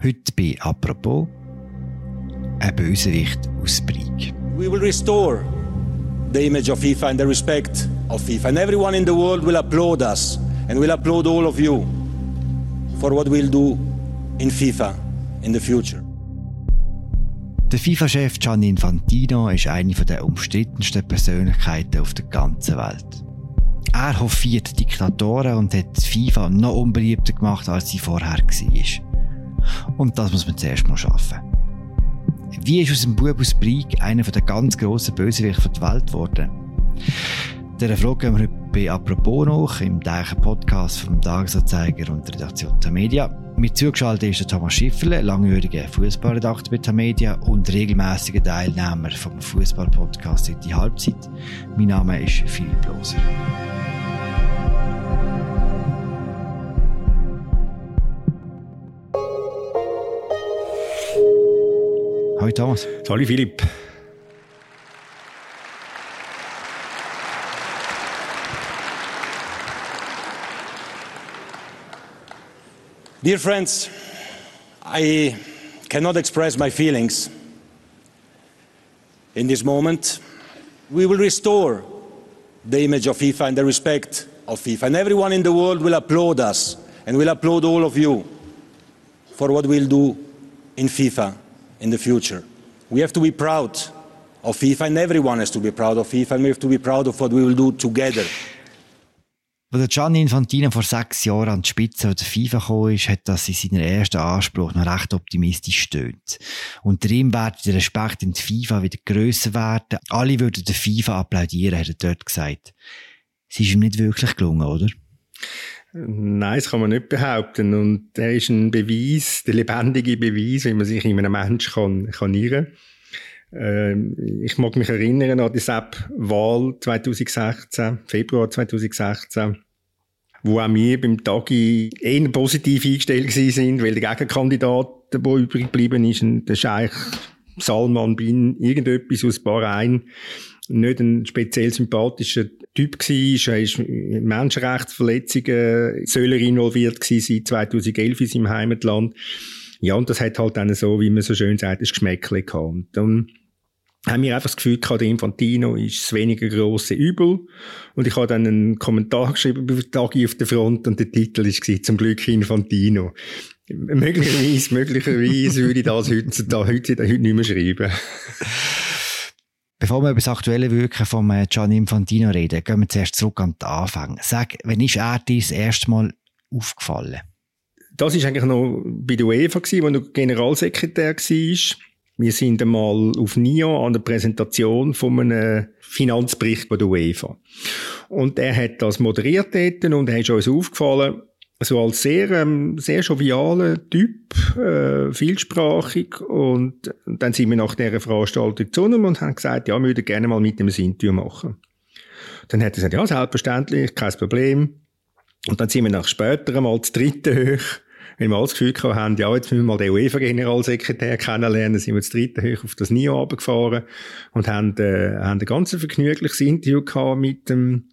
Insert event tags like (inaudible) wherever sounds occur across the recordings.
Heute bei «Apropos» ein Bösewicht aus Brig. We will restore the image of FIFA and the respect of FIFA. And everyone in the world will applaud us and will applaud all of you for what we'll do in FIFA in the future. Der FIFA-Chef Gianni Infantino ist eine der umstrittensten Persönlichkeiten auf der ganzen Welt. Er hofiert Diktatoren und hat FIFA noch unbeliebter gemacht, als sie vorher war. Und das muss man zuerst mal schaffen. Wie ist aus dem Bub aus Brieg einer der ganz grossen Bösewichte der Welt geworden? Dieser Frage gehen wir heute bei «Apropos» noch, im täglichen Podcast vom Tagesanzeiger und der Redaktion Tamedia. Mit zugeschaltet ist der Thomas Schifferle, langjähriger Fußballredakteur bei Tamedia und regelmäßiger Teilnehmer vom Fußball-Podcast «Die Halbzeit». Mein Name ist Philipp Loser. Hallo Thomas. Hallo Philipp. Dear friends, I cannot express my feelings in this moment. We will restore the image of FIFA and the respect of FIFA. And everyone in the world will applaud us and will applaud all of you for what we'll do in FIFA in the future. We have to be proud of FIFA, and everyone has to be proud of FIFA, and we have to be proud of what we will do together. Als Gianni Infantino vor sechs Jahren an die Spitze der FIFA gekommen ist, hat das in seinem ersten Anspruch noch recht optimistisch stöhnt. Unter ihm werde der Respekt in der FIFA wieder grösser werden. Alle würden der FIFA applaudieren, hat er dort gesagt. Es ist ihm nicht wirklich gelungen, oder? Nein, das kann man nicht behaupten. Und er ist ein Beweis, der lebendige Beweis, wie man sich in einem Menschen kann, kann irren ähm, ich mag mich erinnern an die SAP-Wahl 2016, Februar 2016, wo auch wir beim Tagi eher positiv eingestellt sind, weil der Gegenkandidat, der übrig geblieben ist, der Scheich Salman bin irgendetwas aus Bahrain, nicht ein speziell sympathischer Typ war. Er ist in Menschenrechtsverletzungen soll er involviert gewesen seit 2011 in seinem Heimatland. Ja, und das hat halt dann so, wie man so schön sagt, ein Geschmäckchen gehabt. Und dann haben wir einfach das Gefühl gehabt, der Infantino ist das weniger grosse Übel. Und ich habe dann einen Kommentar geschrieben über Tagi auf der Front und der Titel war zum Glück Infantino. Möglicherweise, möglicherweise würde ich das heute, heute, heute nicht mehr schreiben. (laughs) Bevor wir über das aktuelle Wirken von äh, Gianni Infantino reden, gehen wir zuerst zurück an den Anfang. Sag, wann ist er dir das erste Mal aufgefallen? Das war eigentlich noch bei der UEFA, wo er Generalsekretär war. Wir sind einmal auf NIO an der Präsentation von einem Finanzbericht bei der UEFA. Und er hat das moderiert dort und er ist uns aufgefallen, so als sehr, ähm, sehr jovialer Typ, äh, vielsprachig. Und, dann sind wir nach dieser Veranstaltung zu ihm und haben gesagt, ja, wir würden gerne mal mit dem Interview machen. Dann hat er gesagt, ja, selbstverständlich, kein Problem. Und dann sind wir nach später einmal zu dritten hoch, weil wir alles Gefühl haben, ja, jetzt müssen wir mal den UEFA-Generalsekretär kennenlernen, sind wir zu dritten hoch auf das NIO runtergefahren und haben, äh, haben ein ganz vergnügliches Interview gehabt mit dem,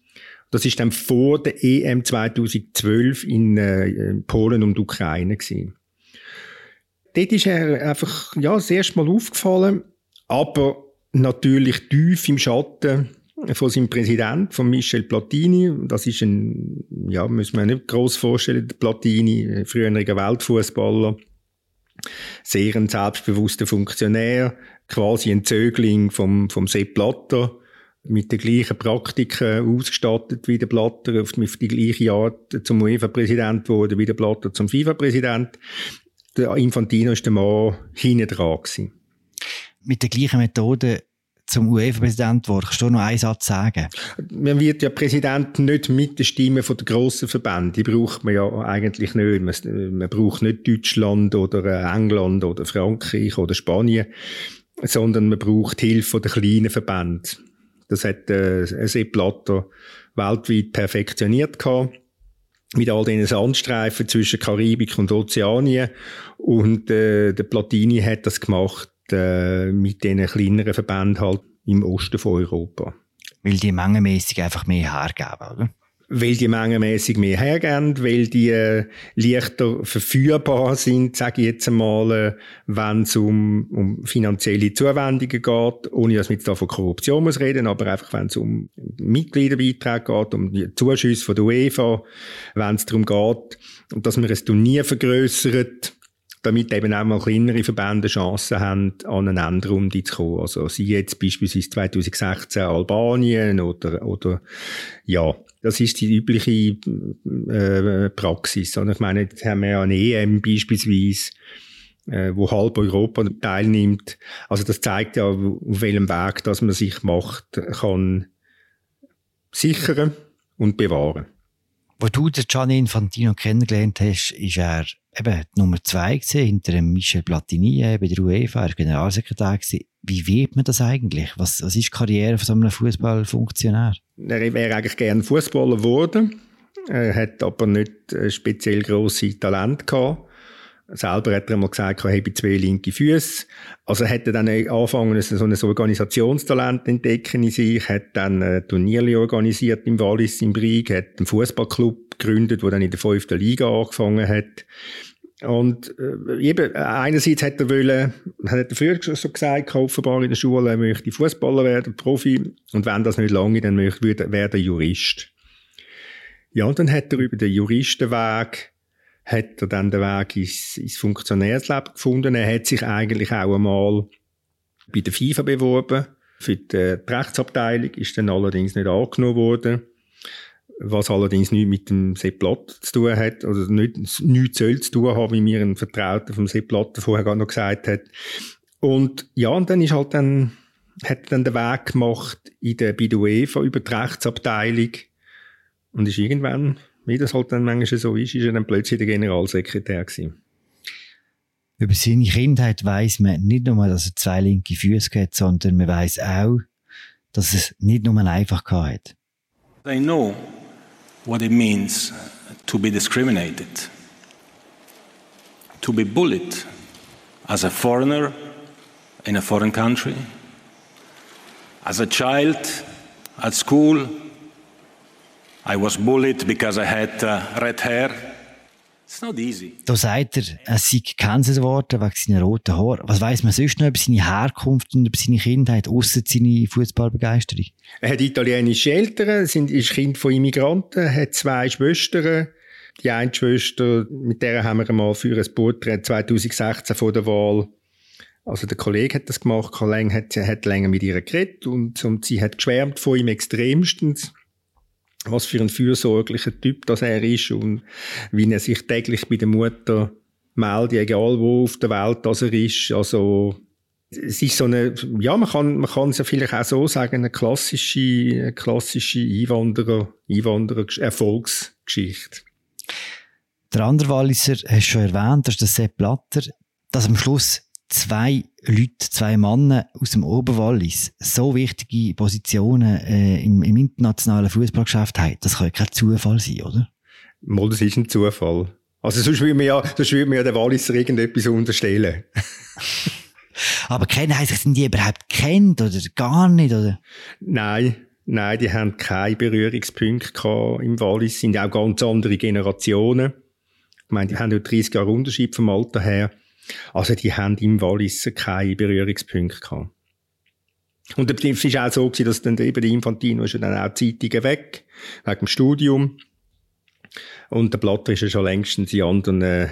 das ist dann vor der EM 2012 in, äh, in Polen und Ukraine gewesen. Dort ist er einfach, ja, das erste Mal aufgefallen, aber natürlich tief im Schatten von seinem Präsidenten, von Michel Platini. Das ist ein, ja, müssen wir nicht groß vorstellen, Platini, früheriger Weltfußballer, sehr ein selbstbewusster Funktionär, quasi ein Zögling vom, vom Sepp Blatter mit den gleichen Praktiken ausgestattet wie der Blatter, auf die gleiche Art zum UEFA-Präsident wurde wie der Blatter zum FIFA-Präsident. Der Infantino ist der Mann hinten dran gewesen. Mit der gleichen Methode zum UEFA-Präsident wurde. Kannst du noch einen Satz sagen? Man wird ja Präsident nicht mit der Stimme von der grossen Verbände. Die braucht man ja eigentlich nicht. Man, man braucht nicht Deutschland oder äh, England oder Frankreich oder Spanien, sondern man braucht Hilfe von den kleinen Verbänden. Das hat äh, Sepp Blatter weltweit perfektioniert gehabt mit all diesen Sandstreifen zwischen Karibik und Ozeanien. Und äh, der Platini hat das gemacht äh, mit diesen kleineren Verbänden halt im Osten von Europa. Weil die mengenmäßig einfach mehr hergeben, oder? Weil die mengenmäßig mehr hergeben, weil die äh, leichter verführbar sind, sage ich jetzt einmal, äh, wenn es um, um finanzielle Zuwendungen geht, ohne dass man jetzt da von Korruption muss reden, aber einfach wenn es um Mitgliederbeiträge geht, um die Zuschüsse von der UEFA, wenn es darum geht, dass man ein Turnier vergrößert, damit eben auch mal kleinere Verbände Chancen haben, an eine Endrunde zu kommen. Also sie jetzt beispielsweise 2016 Albanien oder, oder ja, das ist die übliche äh, Praxis. Und ich meine, jetzt haben wir ja eine EM beispielsweise, äh, wo halb Europa teilnimmt. Also das zeigt ja, auf welchem Weg dass man sich macht, kann sichern und bewahren. Wo du den Gianni Infantino kennengelernt hast, ist er eben Nummer zwei gewesen, hinter Michel Platini bei der UEFA, er war Generalsekretär gewesen. Wie wird man das eigentlich? Was, was ist die Karriere von so einem Fußballfunktionär? Er wäre eigentlich gerne Fußballer geworden. Er hat aber nicht speziell grosse Talent gehabt. Selber hat er einmal gesagt, er habe zwei linke Füße. Also er hätte dann angefangen, so ein Organisationstalent entdecken in sich, hat dann ein Turnier organisiert im Wallis, im Brig, hat einen Fußballclub gegründet, der dann in der fünften Liga angefangen hat. Und äh, eben, einerseits hat er wollen, hat er früher schon gesagt, offenbar in der Schule, er möchte Fußballer werden, Profi. Und wenn das nicht lange, dann möchte er werden Jurist. Ja, und dann hat er über den Juristenweg, hat er dann den Weg ins, ins Funktionärsleben gefunden. Er hat sich eigentlich auch einmal bei der FIFA beworben. Für die, äh, die Rechtsabteilung ist dann allerdings nicht angenommen worden was allerdings nichts mit dem Sepp zu tun hat, oder nicht, nichts soll zu tun haben, wie mir ein Vertrauter vom Sepp vorher gerade noch gesagt hat. Und ja, und dann ist halt dann, hat dann den Weg gemacht in der, bei der UEFA über die Rechtsabteilung und ist irgendwann, wie das halt dann manchmal so ist, ist er dann plötzlich der Generalsekretär gewesen. Über seine Kindheit weiß man nicht nur, dass er zwei linke Füße hat, sondern man weiß auch, dass es nicht nur einfach hat. I know what it means to be discriminated, to be bullied as a foreigner in a foreign country, as a child at school. I was bullied because I had uh, red hair. It's not easy. Da sagt er, er sei gecancelt worden wegen seiner roten Haare. Was weiß man sonst noch über seine Herkunft und über seine Kindheit, außer seine Fußballbegeisterung? Er hat italienische Eltern, sind, ist Kind von Immigranten, hat zwei Schwestern. Die eine Schwester, mit der haben wir einmal für ein Porträt 2016 vor der Wahl also der Kollege hat das gemacht, Karl hat, hat länger mit ihr geredet und, und sie hat geschwärmt von ihm extremstens was für ein fürsorglicher Typ das er ist und wie er sich täglich bei der Mutter meldet, egal wo auf der Welt das er ist. Also es ist so eine, ja, man kann, man kann es ja vielleicht auch so sagen, eine klassische, eine klassische Einwanderer, Einwanderer Erfolgsgeschichte. Der andere Walliser, hast du schon erwähnt, das ist der Sepp Blatter, dass am Schluss zwei Leute, zwei Männer aus dem Oberwallis so wichtige Positionen äh, im, im, internationalen Fußballgeschäft haben, das kann ja kein Zufall sein, oder? Mal, das ist ein Zufall. Also sonst würde man ja, sonst würde man ja den Walliser irgendetwas unterstellen. (laughs) Aber kennen heisst, sind die überhaupt kennt oder gar nicht, oder? Nein. Nein, die haben keine Berührungspunkte im Wallis, sind auch ganz andere Generationen. Ich meine, die haben ja 30 Jahre Unterschied vom Alter her. Also die haben im Wallis keine Berührungspunkte gehabt. Und es war auch so, dass dann eben der Infantino ist dann auch Zeitungen weg, wegen dem Studium. Und der Blatter ist ja schon längstens in anderen äh,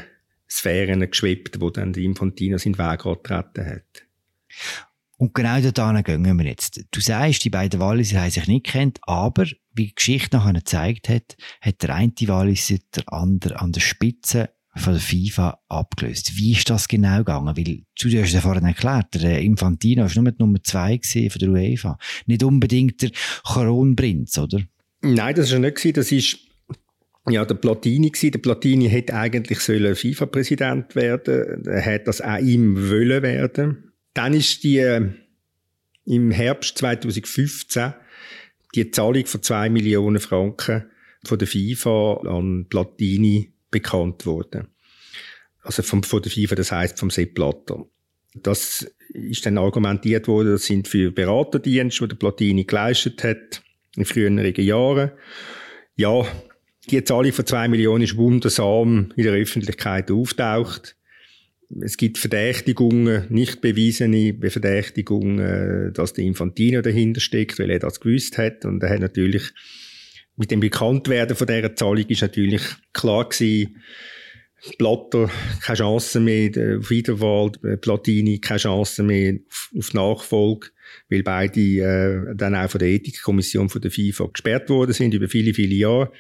Sphären geschwebt, wo dann der Infantino seinen Weg angetreten hat. Und genau dort gehen wir jetzt. Du sagst, die beiden Walliser haben sich nicht kennt, aber wie die Geschichte nachher gezeigt hat, hat der eine Walliser der andere an der Spitze von der FIFA abgelöst. Wie ist das genau gegangen? Weil, du hast ja vorhin erklärt, der Infantino war nur die Nummer zwei von der UEFA. Nicht unbedingt der Kronprinz, oder? Nein, das war nicht. Das ist ja, der Platini. Der Platini hätte eigentlich FIFA-Präsident werden. Er hätte das auch ihm wollen werden. Dann ist die, äh, im Herbst 2015 die Zahlung von zwei Millionen Franken von der FIFA an Platini bekannt worden. Also vom, von der FIFA, das heißt vom Sepp Blatter. Das ist dann argumentiert worden, das sind für Beraterdienste, die der Platini geleistet hat in früheren Jahren. Ja, die Zahl von zwei Millionen ist wundersam in der Öffentlichkeit auftaucht. Es gibt Verdächtigungen, nicht bewiesene Verdächtigungen, dass der Infantino dahinter steckt, weil er das gewusst hat. Und er hat natürlich mit dem Bekanntwerden von dieser Zahlung ist natürlich klar gewesen, Blatter keine Chance mehr auf Wiederwahl, Platini keine Chance mehr auf Nachfolge, weil beide äh, dann auch von der Ethikkommission von der FIFA gesperrt worden sind über viele, viele Jahre.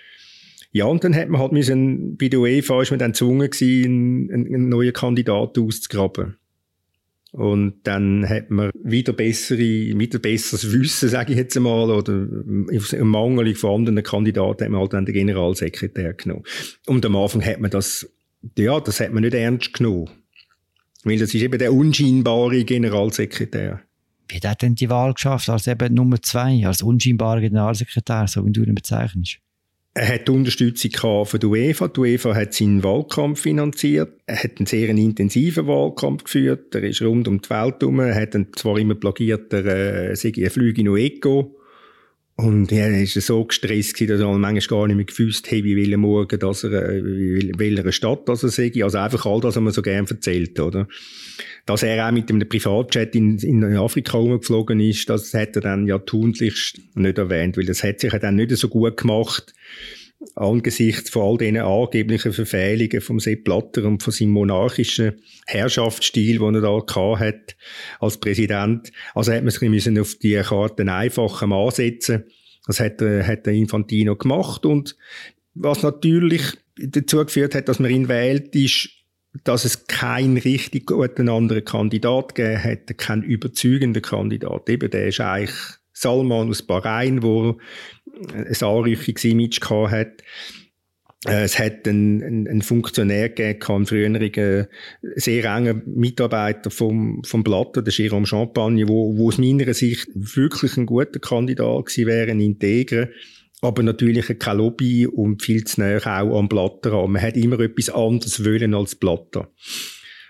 Ja, und dann hat man halt müssen, bei der UEFA ist man dann gezwungen gewesen, einen, einen neuen Kandidaten auszugraben. Und dann hat man wieder bessere, wieder besseres Wissen, sage ich jetzt einmal, oder im Mangel von anderen Kandidaten hat man halt dann den Generalsekretär genommen. Und am Anfang hat man das, ja, das hat man nicht ernst genommen. Weil das ist eben der unscheinbare Generalsekretär. Wie hat er denn die Wahl geschafft, als eben Nummer zwei, als unscheinbarer Generalsekretär, so wie du ihn bezeichnest? Er hat Unterstützung von der UEFA. Die UEFA hat seinen Wahlkampf finanziert. Er hat einen sehr intensiven Wahlkampf geführt. Er ist rund um die Welt herum. Er hat dann zwar immer plagiert, er äh, Flüge noch Eco. Und er war so gestresst, dass er manchmal gar nicht mehr gewusst hat, wie will er morgen, dass er, äh, wie welcher Stadt dass er sei. Also einfach all das, was man so gerne erzählt, oder? Dass er auch mit einem Privatjet in, in Afrika rumgeflogen ist, das hat er dann ja tunlichst nicht erwähnt, weil das hat sich ja dann nicht so gut gemacht angesichts von all diesen angeblichen Verfehlungen vom Sepp Blatter und von seinem monarchischen Herrschaftsstil, den er da hat als Präsident. Also hat man sich auf die Karten einfach ansetzen. Das hat, hat der Infantino gemacht und was natürlich dazu geführt hat, dass man ihn wählt, ist, dass es keinen richtig guten anderen Kandidat gegeben hat, keinen überzeugenden Kandidat. Eben, der ist eigentlich Salman aus Bahrain, wo ein anrüchiges Image gehabt hat. Äh, es hat einen, einen, einen Funktionär gegeben, einen früheren, sehr engen Mitarbeiter vom, vom Blatter, der Jérôme Champagne, wo, wo aus meiner Sicht wirklich ein guter Kandidat gewesen wäre, ein Integrer aber natürlich kein Lobby und viel zu näher auch am Blatter an. Man hat immer etwas anderes wollen als Blatter.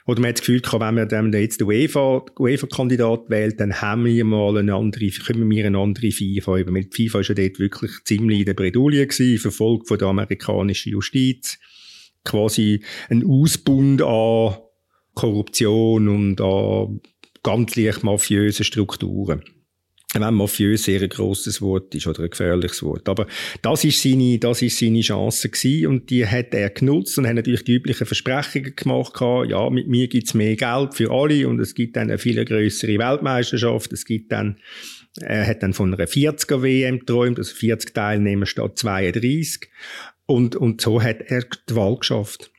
Oder man hat das Gefühl wenn man dann jetzt den UEFA-Kandidat UEFA wählt, dann haben wir mal eine andere, können wir eine andere FIFA haben. Weil die FIFA ist ja dort wirklich ziemlich in der Bredouille gewesen, verfolgt von der amerikanischen Justiz. Quasi ein Ausbund an Korruption und an ganz leicht mafiösen Strukturen wenn mafiös sehr ein grosses Wort ist oder ein gefährliches Wort. Aber das ist seine, das ist seine Chance gewesen und die hat er genutzt und hat natürlich die üblichen Versprechungen gemacht. Ja, mit mir gibt's mehr Geld für alle und es gibt dann eine viel größere Weltmeisterschaft. Es gibt dann, er hat dann von einer 40er WM geträumt, also 40 Teilnehmer statt 32. Und, und so hat er die Wahl geschafft.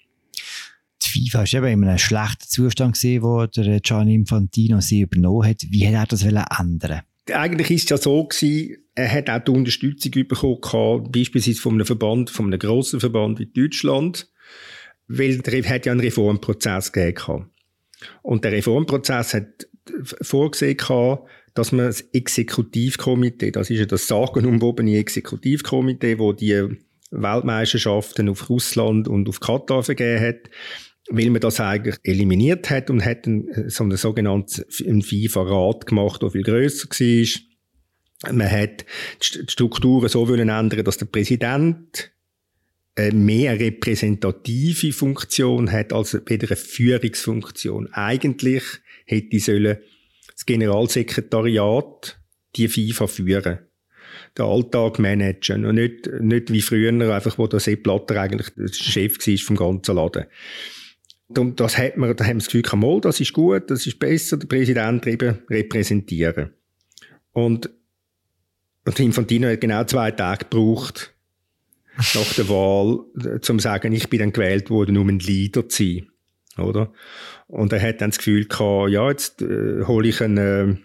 Die FIFA war eben in einem schlechten Zustand gesehen, wo der Gianni Infantino sie übernommen hat. Wie hat er das ändern eigentlich ist es ja so gewesen, er hat auch die Unterstützung bekommen, beispielsweise von einem Verband, von einem grossen Verband wie Deutschland, weil er hat ja einen Reformprozess gegeben. Und der Reformprozess hat vorgesehen dass man das Exekutivkomitee, das ist ja das sagenumwobene Exekutivkomitee, wo die Weltmeisterschaften auf Russland und auf Katar vergeben hat, weil man das eigentlich eliminiert hat und hat einen, so einen sogenannten FIFA-Rat gemacht, der viel grösser war. Man hat die Strukturen so wollen ändern, dass der Präsident eine mehr repräsentative Funktion hat als weder eine Führungsfunktion. Eigentlich hätte sollen das Generalsekretariat die FIFA führen den Alltag managen und nicht, nicht wie früher einfach, wo der Sepp Blatter eigentlich der Chef war vom ganzen Laden. Und das hat man, da haben wir das Gefühl, mal, das ist gut, das ist besser, der Präsident eben repräsentieren. Und, und Infantino hat genau zwei Tage gebraucht, nach der Wahl, um zu sagen, ich bin dann gewählt worden, um ein Leader zu sein. Oder? Und er hat dann das Gefühl gehabt, ja, jetzt äh, hole ich eine,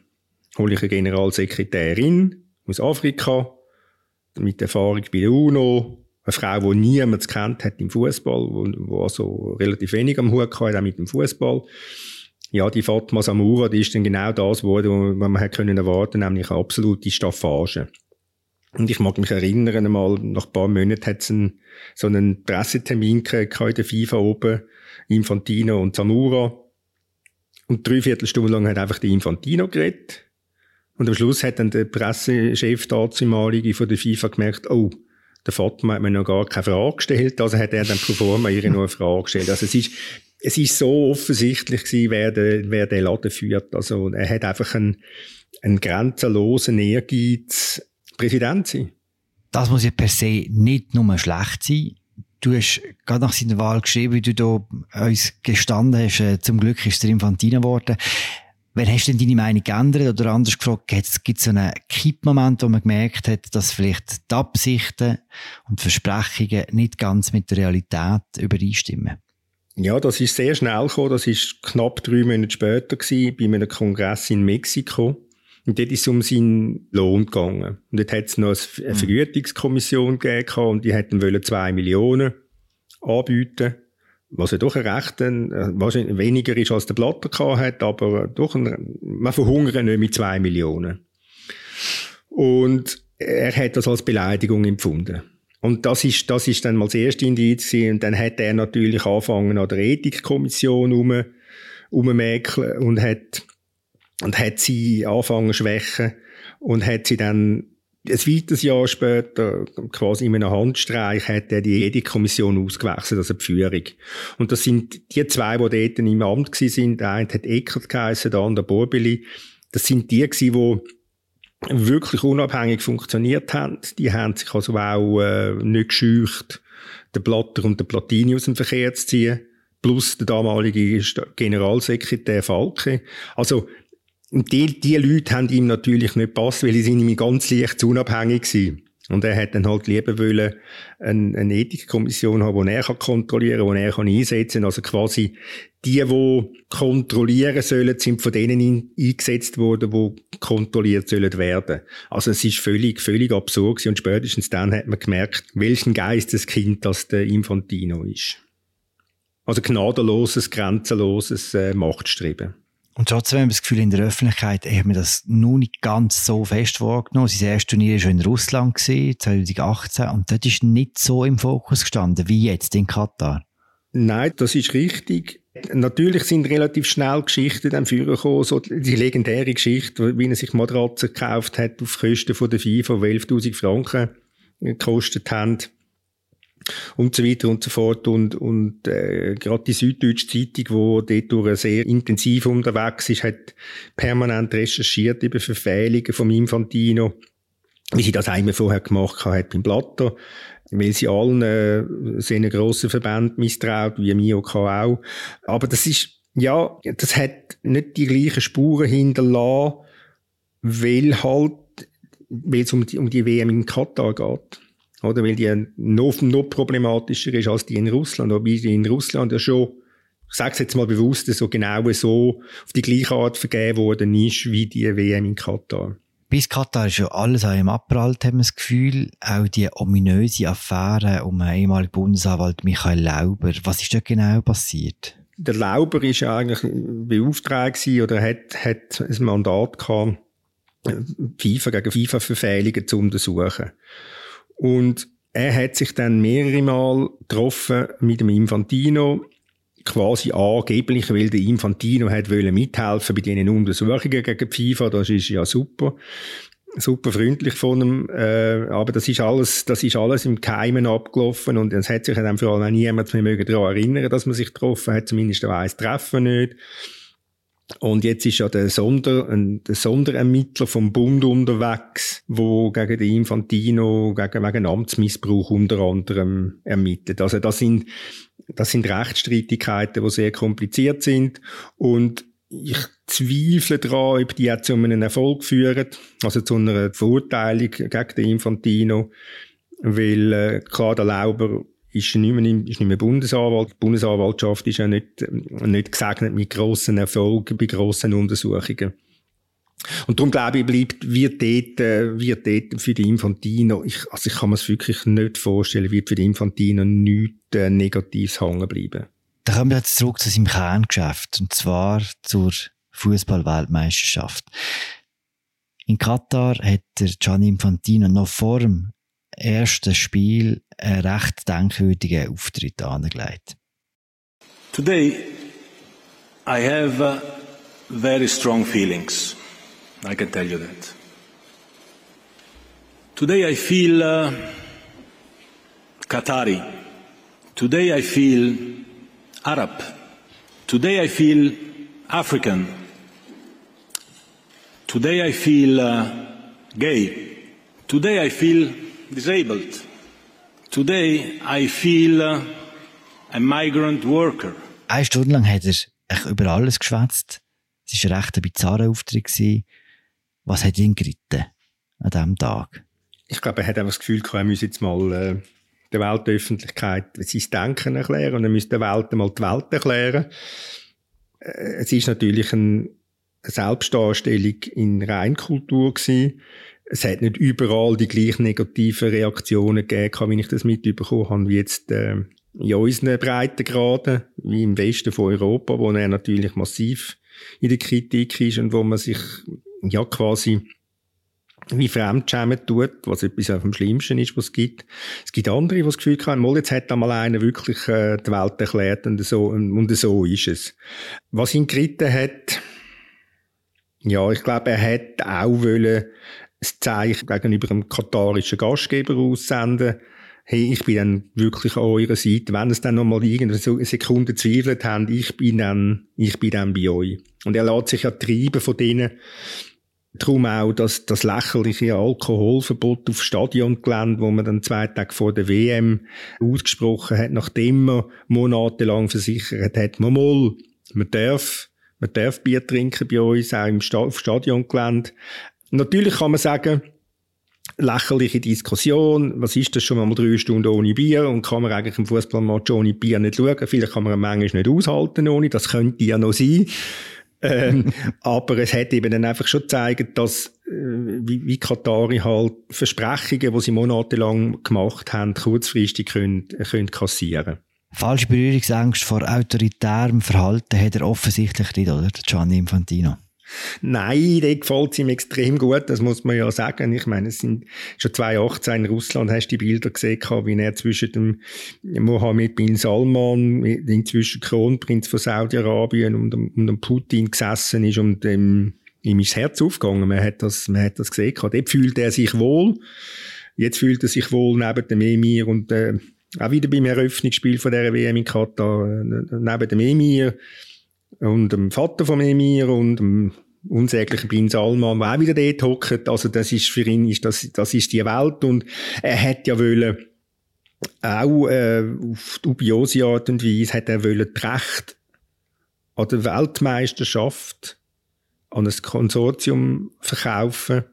äh, hole ich eine Generalsekretärin aus Afrika, mit Erfahrung bei der UNO, eine Frau, die niemand kennt hat im Fußball, wo also relativ wenig am Hut hatte, auch mit dem Fußball. Ja, die Fatma Samura, die ist dann genau das geworden, was man erwarten, nämlich eine absolute Staffage. Und ich mag mich erinnern, einmal, nach ein paar Monaten hat es einen, so einen Pressetermin in der FIFA oben, Infantino und Samura. Und dreiviertel Stunde lang hat einfach der Infantino geredet. Und am Schluss hat dann der Pressechef, der von der FIFA gemerkt, oh, Der Fatma hat mir noch gar keine Frage gestellt, also hat er dann forma ihr noch eine Frage gestellt. Also es ist, es ist so offensichtlich gewesen, wer, der, wer den Laden führt. Also er hat einfach einen, einen grenzenlosen Ehrgeiz, Präsident sein. Das muss ja per se nicht nur schlecht sein. Du hast gerade nach seiner Wahl geschrieben, wie du da uns gestanden hast, äh, zum Glück ist er Infantino geworden. Wann hast du denn deine Meinung geändert oder anders gefragt, gibt es so einen Kippmoment, wo man gemerkt hat, dass vielleicht die Absichten und Versprechungen nicht ganz mit der Realität übereinstimmen? Ja, das ist sehr schnell gekommen. Das ist knapp drei Monate später gewesen, bei einem Kongress in Mexiko. Und dort ist es um seinen Lohn gegangen. Und dort hat es noch eine mhm. Vergütungskommission gegeben und die hätten wollen zwei Millionen anbieten. Was ja doch ein recht, äh, wahrscheinlich weniger ist, als der Blatter hat, aber doch ein, man verhungert nicht mit zwei Millionen. Und er hat das als Beleidigung empfunden. Und das ist, das ist dann mal das erste Indiz gewesen. Und dann hat er natürlich angefangen an der Ethikkommission um, ummäkeln und hat, und hat sie angefangen schwächen und hat sie dann ein weiteres Jahr später, quasi in einem Handstreich, hat er die Ethikkommission ausgewechselt, also die Führung. Und das sind die zwei, die dort im Amt waren. Der eine hat Eckert geheissen, der andere Borbeli. Das sind die die wirklich unabhängig funktioniert haben. Die haben sich also auch äh, nicht gescheucht, den Blatter und den Platini aus dem Verkehr zu ziehen. Plus der damalige Generalsekretär Falke. Also, die, die Leute haben ihm natürlich nicht gepasst, weil sie ihm ganz leicht zu unabhängig waren. Und er hat dann halt lieber wollen eine, eine Ethikkommission haben, die er kann kontrollieren kann, die er kann einsetzen kann. Also quasi die, die kontrollieren sollen, sind von denen eingesetzt worden, die kontrolliert sollen werden. Also es ist völlig, völlig absurd gewesen. und spätestens dann hat man gemerkt, welchen Geisteskind das der Infantino ist. Also gnadenloses, grenzenloses äh, Machtstreben. Und trotzdem haben wir das Gefühl, in der Öffentlichkeit haben wir das noch nicht ganz so fest wahrgenommen. Sein erstes Turnier war schon in Russland, 2018, und dort ist nicht so im Fokus gestanden wie jetzt in Katar. Nein, das ist richtig. Natürlich sind relativ schnell Geschichten dann vorgekommen, so die legendäre Geschichte, wie er sich Matratzen gekauft hat auf Kosten von der FIFA, die 11.000 Franken gekostet haben und so weiter und so fort. Und, und äh, gerade die Süddeutsche Zeitung, die dort sehr intensiv unterwegs ist, hat permanent recherchiert über Verfehlungen vom Infantino, wie sie das einmal vorher gemacht hat beim Blatter, weil sie allen äh, sehr grossen Verbänden misstraut, wie MIOK auch. Aber das ist, ja, das hat nicht die gleichen Spuren hinterlassen, weil halt, weil es um die, um die WM in Katar geht. Oder? Weil die noch, noch problematischer ist als die in Russland. Wobei die in Russland ja schon, ich sage es jetzt mal bewusst, so genau so auf die gleiche Art vergeben worden ist wie die WM in Katar. Bis Katar ist ja alles an ihm abprallt, haben wir das Gefühl. Auch die ominöse Affäre um den ehemaligen Bundesanwalt Michael Lauber. Was ist da genau passiert? Der Lauber ist ja eigentlich beauftragt oder hat, hat ein Mandat gehabt, FIFA gegen FIFA-Verfehlungen zu untersuchen. Und er hat sich dann mehrere Mal getroffen mit dem Infantino, quasi angeblich, weil der Infantino hat wollen mithelfen bei diesen Untersuchungen gegen die FIFA. Das ist ja super. Super freundlich von ihm, äh, aber das ist alles, das ist alles im Keimen abgelaufen und es hat sich dann vor allem auch niemand mehr daran erinnern, dass man sich getroffen hat, zumindest weiss Treffen nicht. Und jetzt ist ja der, Sonder, der Sonderermittler vom Bund unterwegs, wo gegen den Infantino, gegen, wegen Amtsmissbrauch unter anderem ermittelt. Also das sind, das sind Rechtsstreitigkeiten, die sehr kompliziert sind. Und ich zweifle daran, ob die auch zu einem Erfolg führen, also zu einer Verurteilung gegen den Infantino, weil äh, klar, der Lauber ist nicht mehr, ist nicht mehr Bundesanwalt. Die Bundesanwaltschaft ist ja nicht, nicht gesegnet mit grossen Erfolgen bei grossen Untersuchungen. Und darum glaube ich, bleibt, wird dort, äh, wird dort für die Infantino, ich, also ich kann mir es wirklich nicht vorstellen, wird für die Infantino nichts äh, Negatives hängen bleiben. Da kommen wir jetzt zurück zu seinem Kerngeschäft, und zwar zur Fußball-Weltmeisterschaft. In Katar hat der Gianni Infantino noch vor dem ersten Spiel einen recht denkwürdigen Auftritt angelegt. Today I have uh, very strong feelings. I can tell you that. Today I feel uh, Qatari. Today I feel Arab. Today I feel African. Today I feel uh, gay. Today I feel disabled. Today I feel uh, a migrant worker. Eine Stunde lang hat er über alles geschwätzt. Es war ein recht bizarrer Auftritt. Was hat ihn geritten an diesem Tag? Ich glaube, er hat einfach das Gefühl gehabt, er müsse jetzt mal äh, der Weltöffentlichkeit sein Denken erklären und er müsste der Welt einmal die Welt erklären. Äh, es ist natürlich ein, eine Selbstdarstellung in Reinkultur gewesen. Es hat nicht überall die gleichen negativen Reaktionen gegeben, wie ich das mitbekommen habe, wie jetzt äh, in unseren Breitengraden, wie im Westen von Europa, wo er natürlich massiv in der Kritik ist und wo man sich ja quasi wie Fremdschämen tut, was etwas am Schlimmsten ist, was es gibt. Es gibt andere, die das Gefühl haben, mal, jetzt hat einmal einer wirklich äh, die Welt erklärt und so, und so ist es. Was ihn geritten hat, ja, ich glaube, er hat auch wollen ein Zeichen gegenüber dem katarischen Gastgeber aussenden, hey, ich bin dann wirklich an eurer Seite. Wenn es dann noch mal irgendeine Sekunde zweifelt haben, ich bin dann, ich bin dann bei euch. Und er lässt sich ja treiben von denen. Darum auch das, das lächerliche Alkoholverbot auf Stadiongelände, wo man dann zwei Tage vor der WM ausgesprochen hat, nachdem man monatelang versichert hat, man mal, man darf, man darf Bier trinken bei uns, auch im Sta auf Stadiongelände. Natürlich kann man sagen, lächerliche Diskussion. Was ist das schon mal drei Stunden ohne Bier? Und kann man eigentlich im Fußballmatch ohne Bier nicht schauen? Vielleicht kann man eine Menge nicht aushalten ohne. Das könnte ja noch sein. ähm, (laughs) aber es hat eben dann einfach schon gezeigt, dass äh, wie, wie Katari halt Versprechungen, die sie monatelang gemacht haben, kurzfristig können, können kassieren. Falsche Berührungsangst vor autoritärem Verhalten hat er offensichtlich nicht, oder? Gianni Infantino. Nein, der gefällt ihm extrem gut, das muss man ja sagen. Ich meine, es sind schon 2018 in Russland, hast du die Bilder gesehen, wie er zwischen dem Mohammed bin Salman, inzwischen Kronprinz von Saudi-Arabien und, und dem Putin gesessen ist und ähm, ihm ist das Herz aufgegangen. Man hat das, man hat das gesehen. Dort fühlt er sich wohl. Jetzt fühlt er sich wohl neben dem Emir und äh, auch wieder beim Eröffnungsspiel von der WM in Katar, äh, neben dem Emir und dem Vater vom Emir und dem unsäglichen Bin Salman, der auch wieder dort hockt. Also das ist für ihn, ist das, das ist die Welt und er hat ja wollen, auch äh, auf dubiose Art und Weise hat er wollen das Recht an der Weltmeisterschaft an ein Konsortium verkaufen,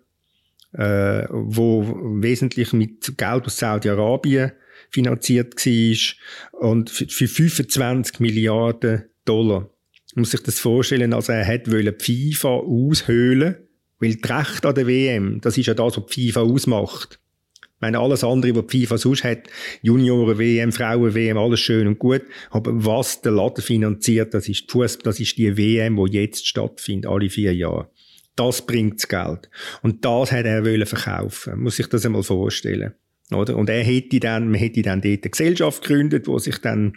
äh, wo wesentlich mit Geld aus Saudi-Arabien finanziert war und für 25 Milliarden Dollar muss sich das vorstellen, also er hat die FIFA aushöhlen, weil die Rechte an der WM, das ist ja das, was die FIFA ausmacht. Ich meine, alles andere, was die FIFA sonst hat, Junioren, WM, Frauen, WM, alles schön und gut. Aber was der Laden finanziert, das ist, die Fuss, das ist die WM, die jetzt stattfindet, alle vier Jahre. Das bringt das Geld. Und das hat er wollen verkaufen. Muss sich das einmal vorstellen. Oder? Und er hätte dann, man hätte dann dort eine Gesellschaft gegründet, wo sich dann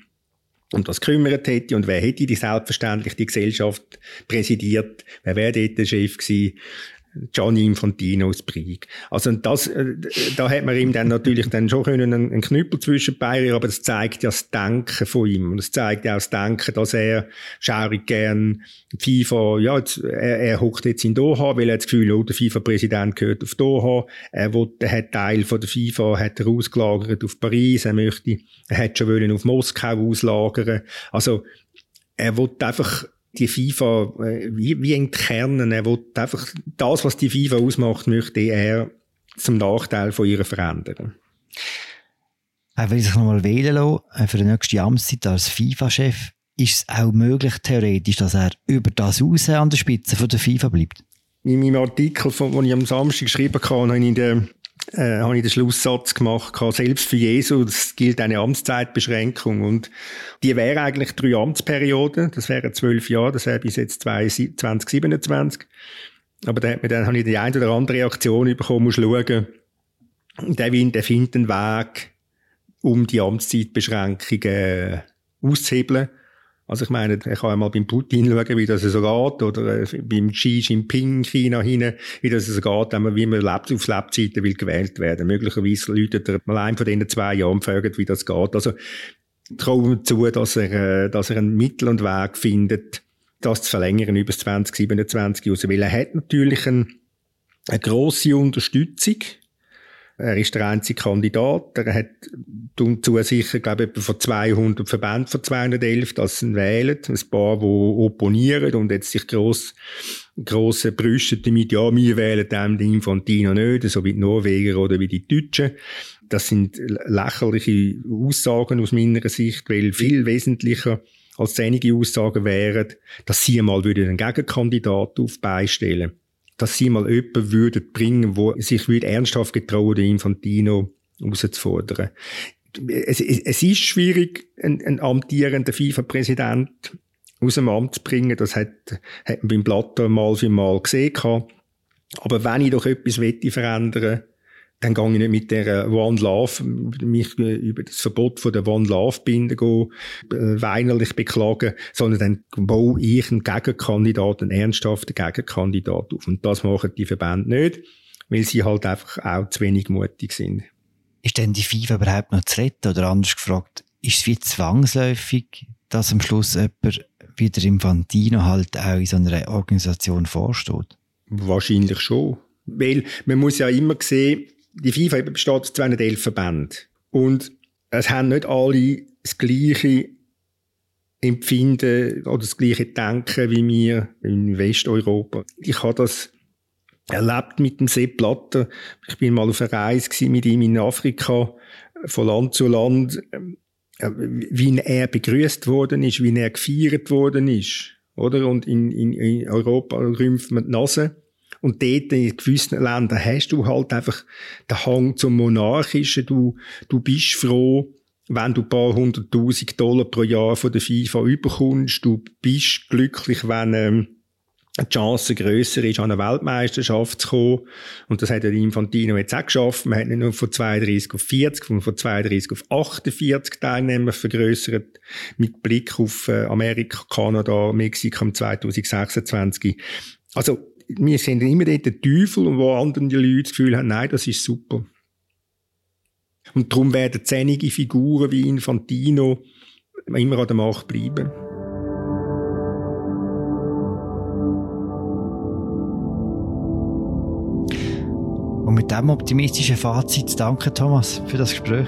um das gekümmert hätte und wer hätte die selbstverständlich die Gesellschaft präsidiert, wer wäre dort der Chef gewesen, Gianni Infantino aus Brieg. Also das, äh, da hat man ihm dann natürlich dann schon können einen, Knüppel zwischen Bayern, aber das zeigt ja das Denken von ihm. Und es zeigt ja auch das Denken, dass er schaurig gern FIFA, ja, jetzt, er, er hockt jetzt in Doha, weil er das Gefühl hat, der FIFA-Präsident gehört auf Doha, er, will, er hat Teil von der FIFA, hat er ausgelagert auf Paris, er möchte, er hat schon wollen auf Moskau auslagern, also er will einfach die FIFA äh, wie, wie entkernen. Er will einfach das, was die FIFA ausmacht, möchte er zum Nachteil von ihr verändern. Er will sich nochmal wählen lassen äh, für die nächste Amtszeit als FIFA-Chef. Ist es auch möglich, theoretisch, dass er über das raus an der Spitze von der FIFA bleibt? In meinem Artikel, den ich am Samstag geschrieben habe, habe ich in der äh, habe ich den Schlusssatz gemacht, selbst für Jesus gilt eine Amtszeitbeschränkung und die wäre eigentlich drei Amtsperioden, das wären zwölf Jahre, das wäre bis jetzt 2027. Aber dann, dann habe ich die eine oder andere Reaktion bekommen, muss schauen, der Wind, der findet einen Weg, um die Amtszeitbeschränkungen auszuhebeln. Also ich meine, ich kann einmal beim Putin schauen, wie das so geht, oder äh, beim Xi Jinping China hin, wie das so geht, wenn man, wie man lebt, auf Lebzeiten will gewählt werden. Möglicherweise läutet er mal ein von diesen zwei Jahren fragt, wie das geht. Also traue zu, dass er, äh, dass er einen Mittel und Weg findet, das zu verlängern über 2027 raus. Weil er hat natürlich eine, eine grosse Unterstützung er ist der einzige Kandidat. Er hat dazu sicher, glaube ich, etwa von 200 Verbänden von 211, das ihn wählen. Ein paar, die opponieren und jetzt sich gross, grosse brüsten damit, ja, wir wählen dem den Infantino nicht, so wie die Norweger oder wie die Deutschen. Das sind lächerliche Aussagen aus meiner Sicht, weil viel wesentlicher als einige Aussagen wären, dass sie mal einen Gegenkandidat auf beistellen dass sie mal jemanden würden bringen, wo sich würde ernsthaft getrauen, den Infantino herauszufordern. Es, es, es ist schwierig, einen, einen amtierenden FIFA-Präsident aus dem Amt zu bringen. Das hat, hat man beim Blatter mal für mal gesehen. Aber wenn ich doch etwas verändern dann gehe ich nicht mit der One Love, mich über das Verbot von der One Love Binde go, äh, weinerlich beklagen, sondern dann baue ich einen Gegenkandidat, einen ernsthaften Gegenkandidat auf. Und das machen die Verbände nicht, weil sie halt einfach auch zu wenig mutig sind. Ist denn die FIFA überhaupt noch zu retten? Oder anders gefragt, ist es wie zwangsläufig, dass am Schluss jemand wie der Infantino halt auch in so einer Organisation vorsteht? Wahrscheinlich schon. Weil man muss ja immer sehen, die FIFA besteht aus 211 Verbänden. Und es haben nicht alle das gleiche Empfinden oder das gleiche Denken wie wir in Westeuropa. Ich habe das erlebt mit dem Sepp Blatter. Ich bin mal auf einer Reise mit ihm in Afrika, von Land zu Land, äh, wie er begrüßt worden ist, wie er gefeiert worden ist. Oder? Und in, in, in Europa rümpft man die Nase. Und dort in gewissen Ländern hast du halt einfach den Hang zum Monarchischen. Du, du bist froh, wenn du ein paar hunderttausend Dollar pro Jahr von der FIFA überkommst. Du bist glücklich, wenn ähm, die Chance grösser ist, an eine Weltmeisterschaft zu kommen. Und das hat der Infantino jetzt auch geschafft. Man hat nicht nur von 32 auf 40, sondern von 32 auf 48 Teilnehmer vergrößert, mit Blick auf äh, Amerika, Kanada, Mexiko im 2026. Also, wir sind immer dort der Teufel und wo andere Leute das Gefühl haben, nein, das ist super. Und darum werden zähnige Figuren wie Infantino immer an der Macht bleiben. Und mit diesem optimistischen Fazit danke Thomas für das Gespräch.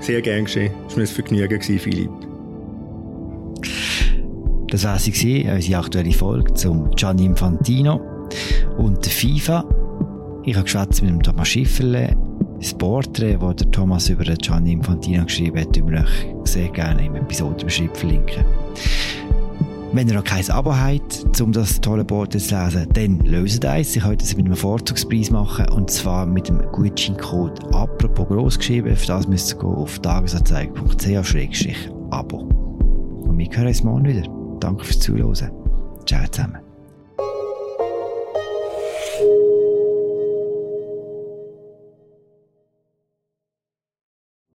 Sehr gern geschehen. Es war ein Vergnügen, Philipp. Das war sie, unsere aktuelle Folge zum Gianni Infantino und der FIFA. Ich habe geschwätzt mit dem Thomas Schifferle. Das Porträt, das der Thomas über den Gianni Infantino geschrieben hat, würde ich sehr gerne im Episodenbeschrieb verlinken. Wenn ihr noch kein Abo habt, um das tolle Porträt zu lesen, dann löst eins. Ich könnt es mit einem Vorzugspreis machen, und zwar mit dem Gutscheincode apropos groß geschrieben. Für das müsst ihr auf tagesanzeige.ch-abo. Und wir hören uns morgen wieder. Danke fürs Zuhören. Ciao zusammen.